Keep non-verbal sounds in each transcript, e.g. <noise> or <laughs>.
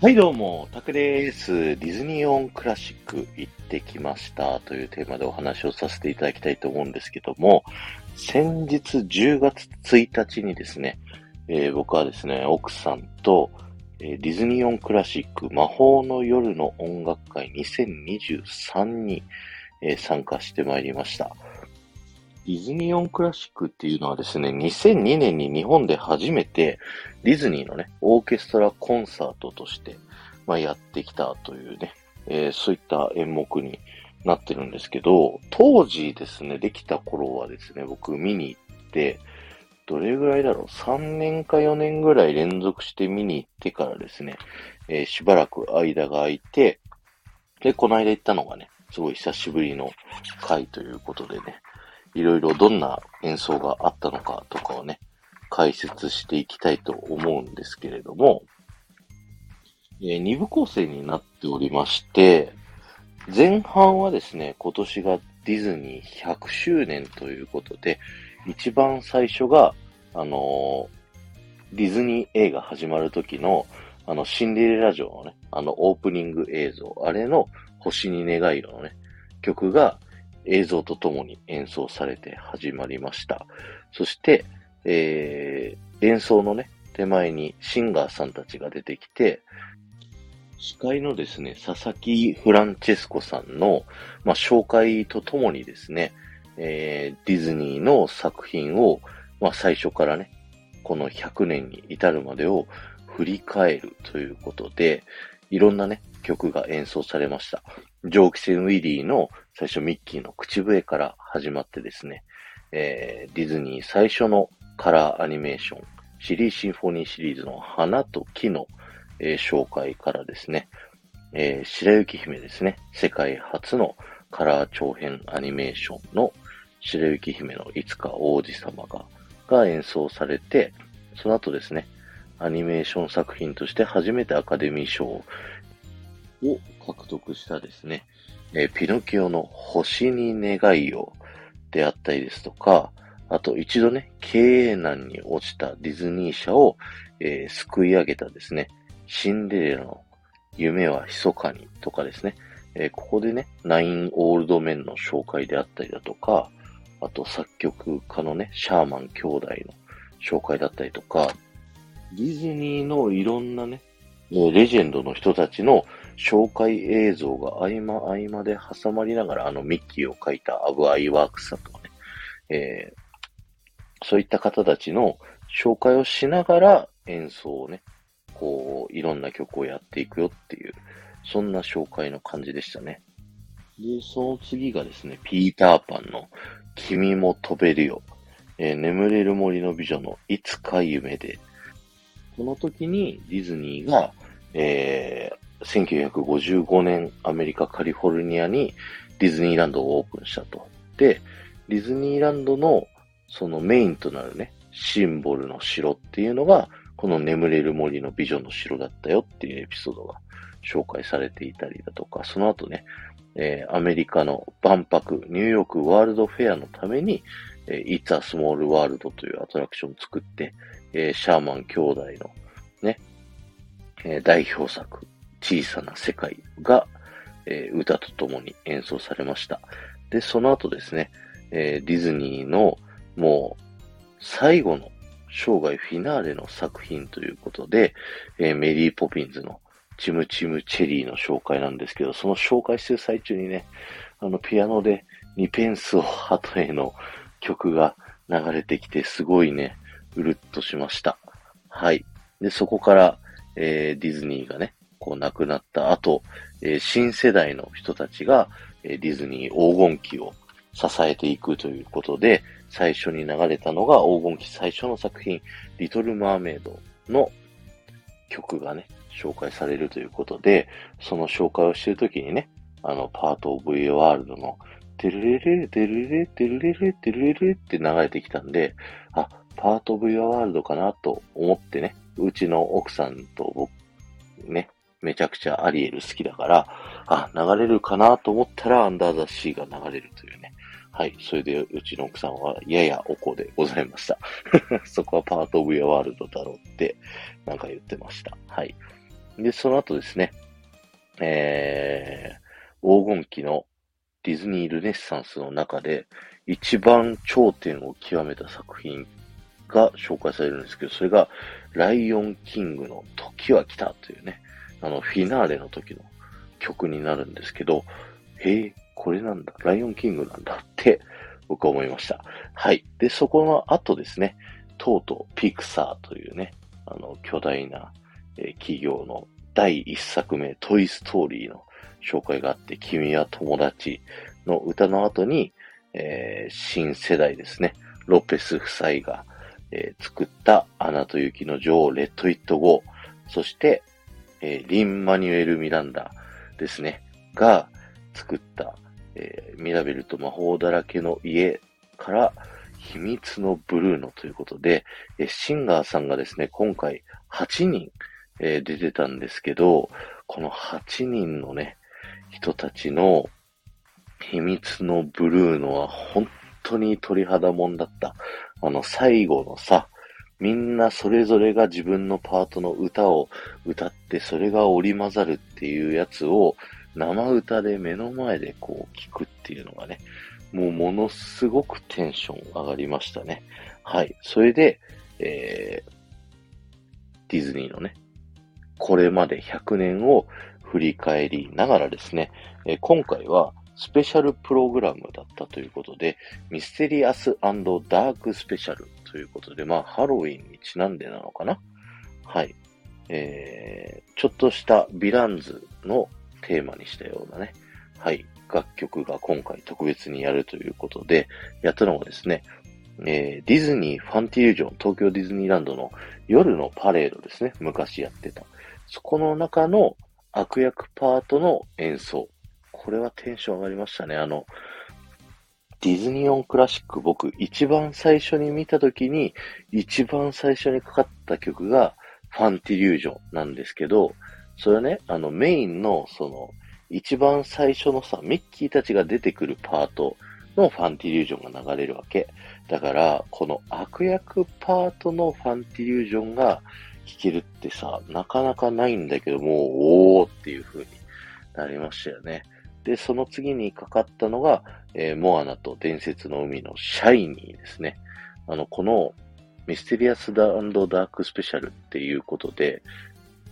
はい、どうも、タクです。ディズニーオンクラシック行ってきましたというテーマでお話をさせていただきたいと思うんですけども、先日10月1日にですね、えー、僕はですね、奥さんと、えー、ディズニーオンクラシック魔法の夜の音楽会2023に、えー、参加してまいりました。ディズニーオンクラシックっていうのはですね、2002年に日本で初めてディズニーのね、オーケストラコンサートとして、まあ、やってきたというね、えー、そういった演目になってるんですけど、当時ですね、できた頃はですね、僕見に行って、どれぐらいだろう ?3 年か4年ぐらい連続して見に行ってからですね、えー、しばらく間が空いて、で、この間行ったのがね、すごい久しぶりの回ということでね、いろいろどんな演奏があったのかとかをね、解説していきたいと思うんですけれども、えー、2部構成になっておりまして、前半はですね、今年がディズニー100周年ということで、一番最初が、あのー、ディズニー映画始まる時の、あの、シンデレラ城のね、あの、オープニング映像、あれの星に願いのね、曲が、映像とともに演奏されて始まりました。そして、えー、演奏のね、手前にシンガーさんたちが出てきて、司会のですね、佐々木フランチェスコさんの、まあ、紹介とともにですね、えー、ディズニーの作品を、まあ、最初からね、この100年に至るまでを振り返るということで、いろんなね、曲が演奏されました。蒸気船ウィリーの最初ミッキーの口笛から始まってですね、えー、ディズニー最初のカラーアニメーション、シリーシンフォニーシリーズの花と木の、えー、紹介からですね、えー、白雪姫ですね、世界初のカラー長編アニメーションの白雪姫のいつか王子様が、が演奏されて、その後ですね、アニメーション作品として初めてアカデミー賞を獲得したですね、え、ピノキオの星に願いをであったりですとか、あと一度ね、経営難に落ちたディズニー社を、えー、救い上げたですね、シンデレラの夢は密かにとかですね、えー、ここでね、ナインオールドメンの紹介であったりだとか、あと作曲家のね、シャーマン兄弟の紹介だったりとか、ディズニーのいろんなね、レジェンドの人たちの紹介映像が合間合間で挟まりながら、あのミッキーを描いたアブアイワークスさんとかね、えー、そういった方たちの紹介をしながら演奏をね、こう、いろんな曲をやっていくよっていう、そんな紹介の感じでしたね。で、その次がですね、ピーターパンの君も飛べるよ。えー、眠れる森の美女のいつか夢で。この時にディズニーが、えー、1955年アメリカカリフォルニアにディズニーランドをオープンしたと。で、ディズニーランドのそのメインとなるね、シンボルの城っていうのが、この眠れる森の美女の城だったよっていうエピソードが紹介されていたりだとか、その後ね、えー、アメリカの万博、ニューヨークワールドフェアのために、えー、It's a Small World というアトラクションを作って、えー、シャーマン兄弟のね、えー、代表作、小さな世界が、えー、歌とともに演奏されました。で、その後ですね、えー、ディズニーのもう最後の生涯フィナーレの作品ということで、えー、メリーポピンズのチムチムチェリーの紹介なんですけど、その紹介してる最中にね、あのピアノで2ペンスを鳩への曲が流れてきて、すごいね、うるっとしました。はい。で、そこから、えー、ディズニーがね、こう亡くなった後、えー、新世代の人たちが、えー、ディズニー黄金期を支えていくということで、最初に流れたのが黄金期最初の作品、リトル・マーメイドの曲がね、紹介されるということで、その紹介をしているときにね、あの、パート・オブ・イワールドの、テルレレ、テルレレ、テルレレ、テルレレって流れてきたんで、あ、パート・オブ・イワールドかなと思ってね、うちの奥さんと僕、ね、めちゃくちゃアリエル好きだから、あ、流れるかなと思ったらアンダーザシーが流れるというね。はい。それで、うちの奥さんはややおこでございました。<laughs> そこはパートオブヤワールドだろうって、なんか言ってました。はい。で、その後ですね、えー、黄金期のディズニールネッサンスの中で一番頂点を極めた作品が紹介されるんですけど、それがライオンキングの時は来たというね、あの、フィナーレの時の曲になるんですけど、へえ、これなんだ、ライオンキングなんだって僕は思いました。はい。で、そこの後ですね、とうとうピクサーというね、あの、巨大な、えー、企業の第一作目、トイストーリーの紹介があって、君は友達の歌の後に、えー、新世代ですね、ロペス夫妻が、えー、作ったアナと雪の女王、レッド・イット・ゴー、そして、えー、リン・マニュエル・ミランダですね、が作った、えー、ミラベルと魔法だらけの家から秘密のブルーノということで、えー、シンガーさんがですね、今回8人、えー、出てたんですけど、この8人のね、人たちの秘密のブルーノは本当に鳥肌もんだった。あの、最後のさ、みんなそれぞれが自分のパートの歌を歌って、それが織り交ざるっていうやつを生歌で目の前でこう聞くっていうのがね、もうものすごくテンション上がりましたね。はい。それで、えー、ディズニーのね、これまで100年を振り返りながらですね、えー、今回はスペシャルプログラムだったということで、ミステリアスダークスペシャルということで、まあ、ハロウィンにちなんでなのかな？はい。えー、ちょっとしたヴィランズのテーマにしたようなね、はい、楽曲が今回特別にやるということで、やったのがですね、えー、ディズニーファンティリュージョン、東京ディズニーランドの夜のパレードですね、昔やってた。そこの中の悪役パートの演奏。これはテンション上がりましたね。あの、ディズニーオンクラシック僕一番最初に見た時に一番最初にかかった曲がファンティリュージョンなんですけど、それはね、あのメインのその一番最初のさ、ミッキーたちが出てくるパートのファンティリュージョンが流れるわけ。だから、この悪役パートのファンティリュージョンが聴けるってさ、なかなかないんだけども、おーっていう風になりましたよね。で、その次にかかったのが、えー、モアナと伝説の海のシャイニーですね。あの、このミステリアスダークスペシャルっていうことで、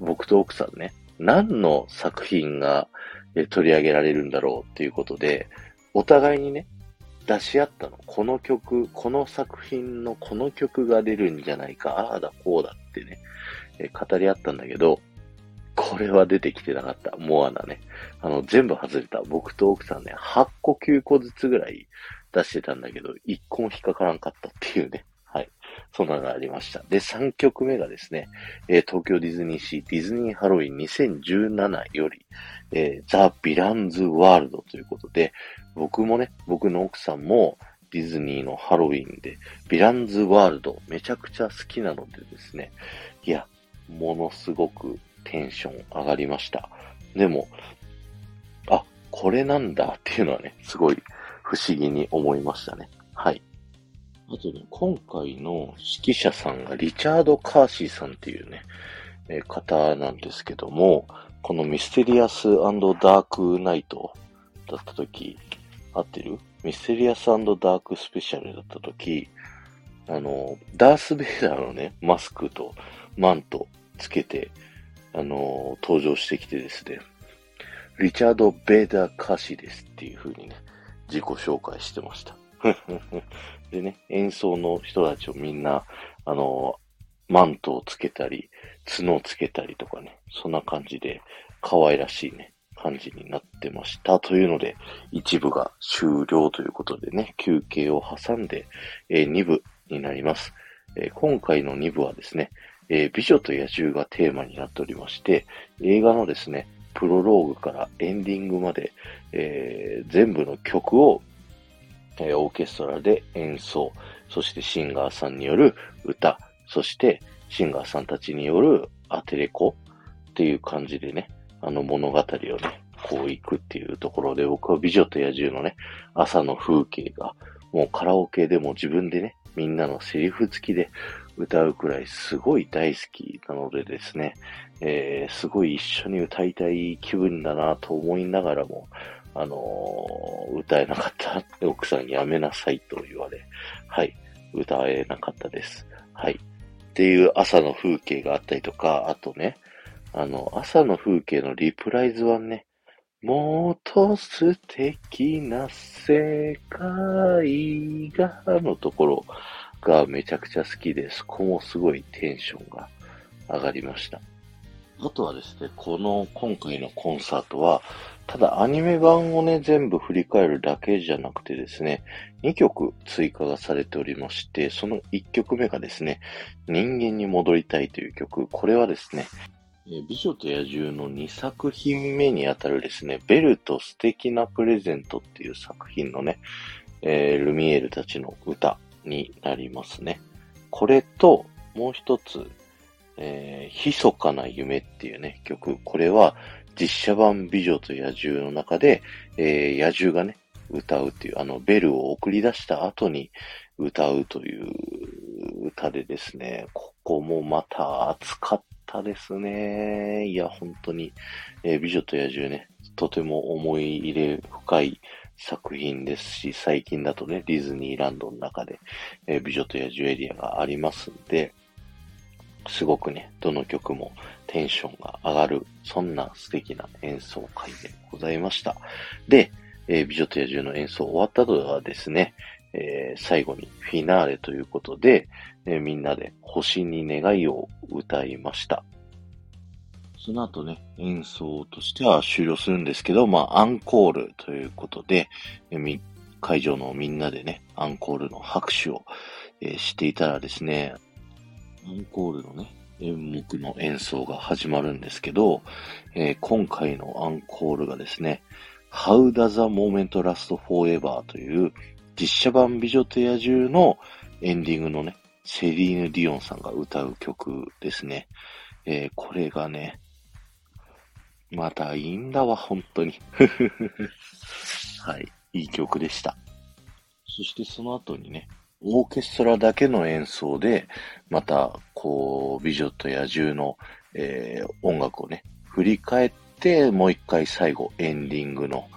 僕と奥さんね、何の作品が取り上げられるんだろうっていうことで、お互いにね、出し合ったの。この曲、この作品のこの曲が出るんじゃないか、ああだこうだってね、語り合ったんだけど、これは出てきてなかった。モアナね。あの、全部外れた。僕と奥さんね、8個9個ずつぐらい出してたんだけど、1個も引っかからんかったっていうね。はいそんなのがありました。で、3曲目がですね、えー、東京ディズニーシーディズニーハロウィン2017より、えー、ザ・ヴィランズ・ワールドということで、僕もね、僕の奥さんもディズニーのハロウィンで、ヴィランズ・ワールドめちゃくちゃ好きなのでですね、いや、ものすごくテンション上がりました。でも、あ、これなんだっていうのはね、すごい不思議に思いましたね。はい。あとね、今回の指揮者さんがリチャード・カーシーさんっていうね、えー、方なんですけども、このミステリアスダークナイトだった時、合ってる？ミステリアスダークスペシャルだった時、あの、ダース・ベイダーのね、マスクとマントつけて、あの、登場してきてですね、リチャード・ベイダー・カーシーですっていう風にね、自己紹介してました。<laughs> でね、演奏の人たちをみんな、あの、マントをつけたり、角をつけたりとかね、そんな感じで、可愛らしいね、感じになってました。というので、一部が終了ということでね、休憩を挟んで、えー、2部になります。えー、今回の2部はですね、えー、美女と野獣がテーマになっておりまして、映画のですね、プロローグからエンディングまで、えー、全部の曲をえオーケストラで演奏、そしてシンガーさんによる歌、そしてシンガーさんたちによるアテレコっていう感じでね、あの物語をね、こう行くっていうところで、僕は美女と野獣のね、朝の風景が、もうカラオケでも自分でね、みんなのセリフ付きで歌うくらいすごい大好きたのでですね、えー、すごい一緒に歌いたい気分だなと思いながらも、あのー、歌えなかったって。奥さんやめなさいと言われ、はい、歌えなかったです。はい。っていう朝の風景があったりとか、あとね、あの、朝の風景のリプライズはね、もっと素敵な世界がのところがめちゃくちゃ好きで、そこもすごいテンションが上がりました。あとはですね、この今回のコンサートは、ただアニメ版をね、全部振り返るだけじゃなくてですね、2曲追加がされておりまして、その1曲目がですね、人間に戻りたいという曲。これはですね、美女と野獣の2作品目にあたるですね、ベルと素敵なプレゼントっていう作品のね、えー、ルミエールたちの歌になりますね。これと、もう一つ、えー、密かな夢っていうね、曲。これは実写版美女と野獣の中で、えー、野獣がね、歌うっていう、あの、ベルを送り出した後に歌うという歌でですね、ここもまた熱かったですね。いや、本当に、えー、美女と野獣ね、とても思い入れ深い作品ですし、最近だとね、ディズニーランドの中で、えー、美女と野獣エリアがありますんで、すごくね、どの曲もテンションが上がる、そんな素敵な演奏会でございました。で、えー、美女と野獣の演奏終わった後はですね、えー、最後にフィナーレということで、え、みんなで星に願いを歌いました。その後ね、演奏としては終了するんですけど、まあ、アンコールということで、会場のみんなでね、アンコールの拍手を、え、していたらですね、アンコールのね、演目の演奏が始まるんですけど、えー、今回のアンコールがですね、How Does a Moment Last Forever という実写版美女と野獣のエンディングのね、セリーヌ・ディオンさんが歌う曲ですね。えー、これがね、またいいんだわ、本当に。はい、いい曲でした。そしてその後にね、オーケストラだけの演奏で、また、こう、美女と野獣の、えー、音楽をね、振り返って、もう一回最後、エンディングの、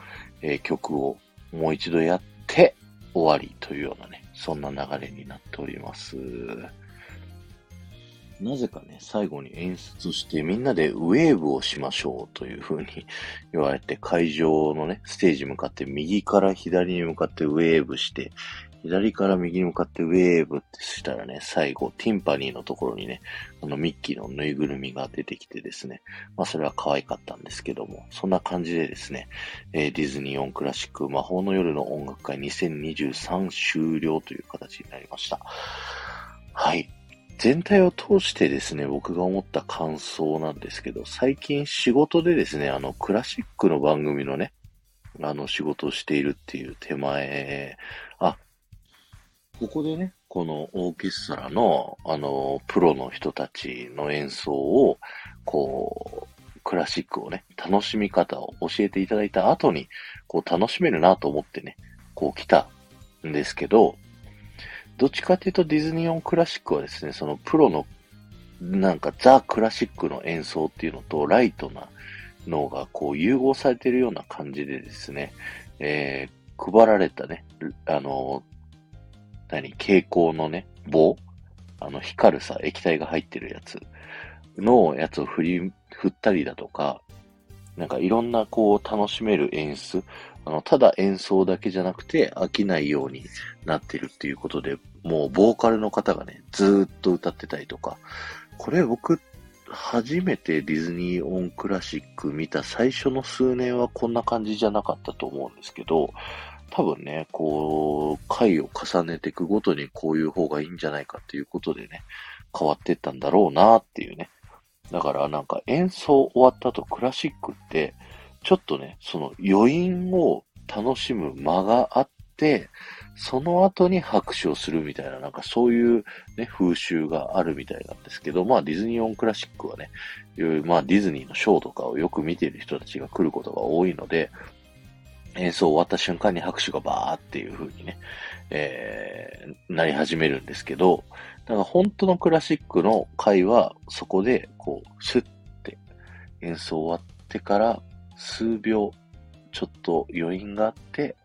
えー、曲をもう一度やって終わりというようなね、そんな流れになっております。なぜかね、最後に演出してみんなでウェーブをしましょうという風に <laughs> 言われて会場のね、ステージ向かって右から左に向かってウェーブして左から右に向かってウェーブってしたらね、最後、ティンパニーのところにね、あのミッキーのぬいぐるみが出てきてですね、まあそれは可愛かったんですけども、そんな感じでですね、えー、ディズニーオンクラシック魔法の夜の音楽会2023終了という形になりました。はい。全体を通してですね、僕が思った感想なんですけど、最近仕事でですね、あの、クラシックの番組のね、あの、仕事をしているっていう手前、あ、ここでね、このオーケストラの、あの、プロの人たちの演奏を、こう、クラシックをね、楽しみ方を教えていただいた後に、こう楽しめるなと思ってね、こう来たんですけど、どっちかっていうとディズニーオンクラシックはですね、そのプロの、なんかザ・クラシックの演奏っていうのと、ライトなのがこう融合されてるような感じでですね、えー、配られたね、あの、何、蛍光のね、棒？あの、光るさ、液体が入ってるやつのやつを振り、振ったりだとか、なんかいろんなこう楽しめる演出、あの、ただ演奏だけじゃなくて飽きないようになってるっていうことで、もうボーカルの方がね、ずっと歌ってたりとか、これ僕、初めてディズニーオンクラシック見た最初の数年はこんな感じじゃなかったと思うんですけど、多分ね、こう、回を重ねていくごとにこういう方がいいんじゃないかっていうことでね、変わっていったんだろうなっていうね。だからなんか演奏終わった後クラシックって、ちょっとね、その余韻を楽しむ間があって、その後に拍手をするみたいな、なんかそういうね、風習があるみたいなんですけど、まあディズニーオンクラシックはね、まあディズニーのショーとかをよく見ている人たちが来ることが多いので、演奏終わった瞬間に拍手がバーっていう風にね、えー、なり始めるんですけど、だから本当のクラシックの回は、そこで、こう、シュッて演奏終わってから数秒、ちょっと余韻があって、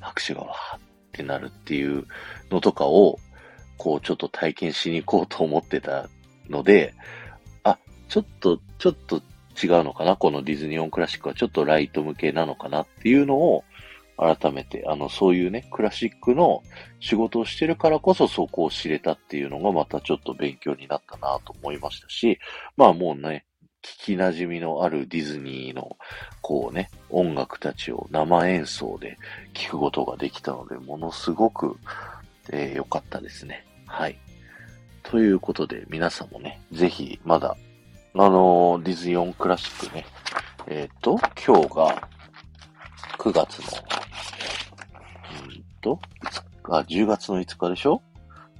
拍手がわーってなるっていうのとかを、こう、ちょっと体験しに行こうと思ってたので、あ、ちょっと、ちょっと違うのかな？このディズニーオンクラシックはちょっとライト向けなのかなっていうのを、改めて、あの、そういうね、クラシックの仕事をしてるからこそそこを知れたっていうのがまたちょっと勉強になったなと思いましたし、まあもうね、聞き馴染みのあるディズニーの、こうね、音楽たちを生演奏で聞くことができたので、ものすごく、えー、良かったですね。はい。ということで、皆さんもね、ぜひ、まだ、あのー、ディズニーオンクラシックね、えっ、ー、と、今日が9月のうんと、あ、10月の5日でしょ？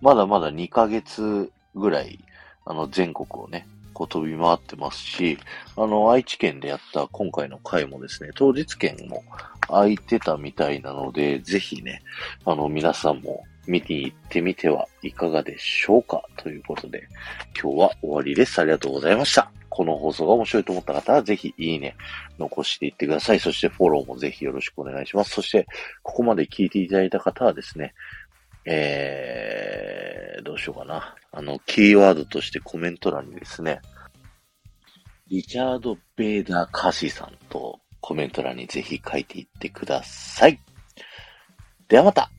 まだまだ2ヶ月ぐらい、あの、全国をね、こう飛び回ってますし、あの、愛知県でやった今回の回もですね、当日券も空いてたみたいなので、ぜひね、あの、皆さんも見に行ってみてはいかがでしょうかということで、今日は終わりです。ありがとうございました。この放送が面白いと思った方は、ぜひいいね、残していってください。そしてフォローもぜひよろしくお願いします。そして、ここまで聞いていただいた方はですね、えー、どうしようかな。あの、キーワードとしてコメント欄にですね、リチャード・ベーダー・カシさんとコメント欄にぜひ書いていってください。ではまた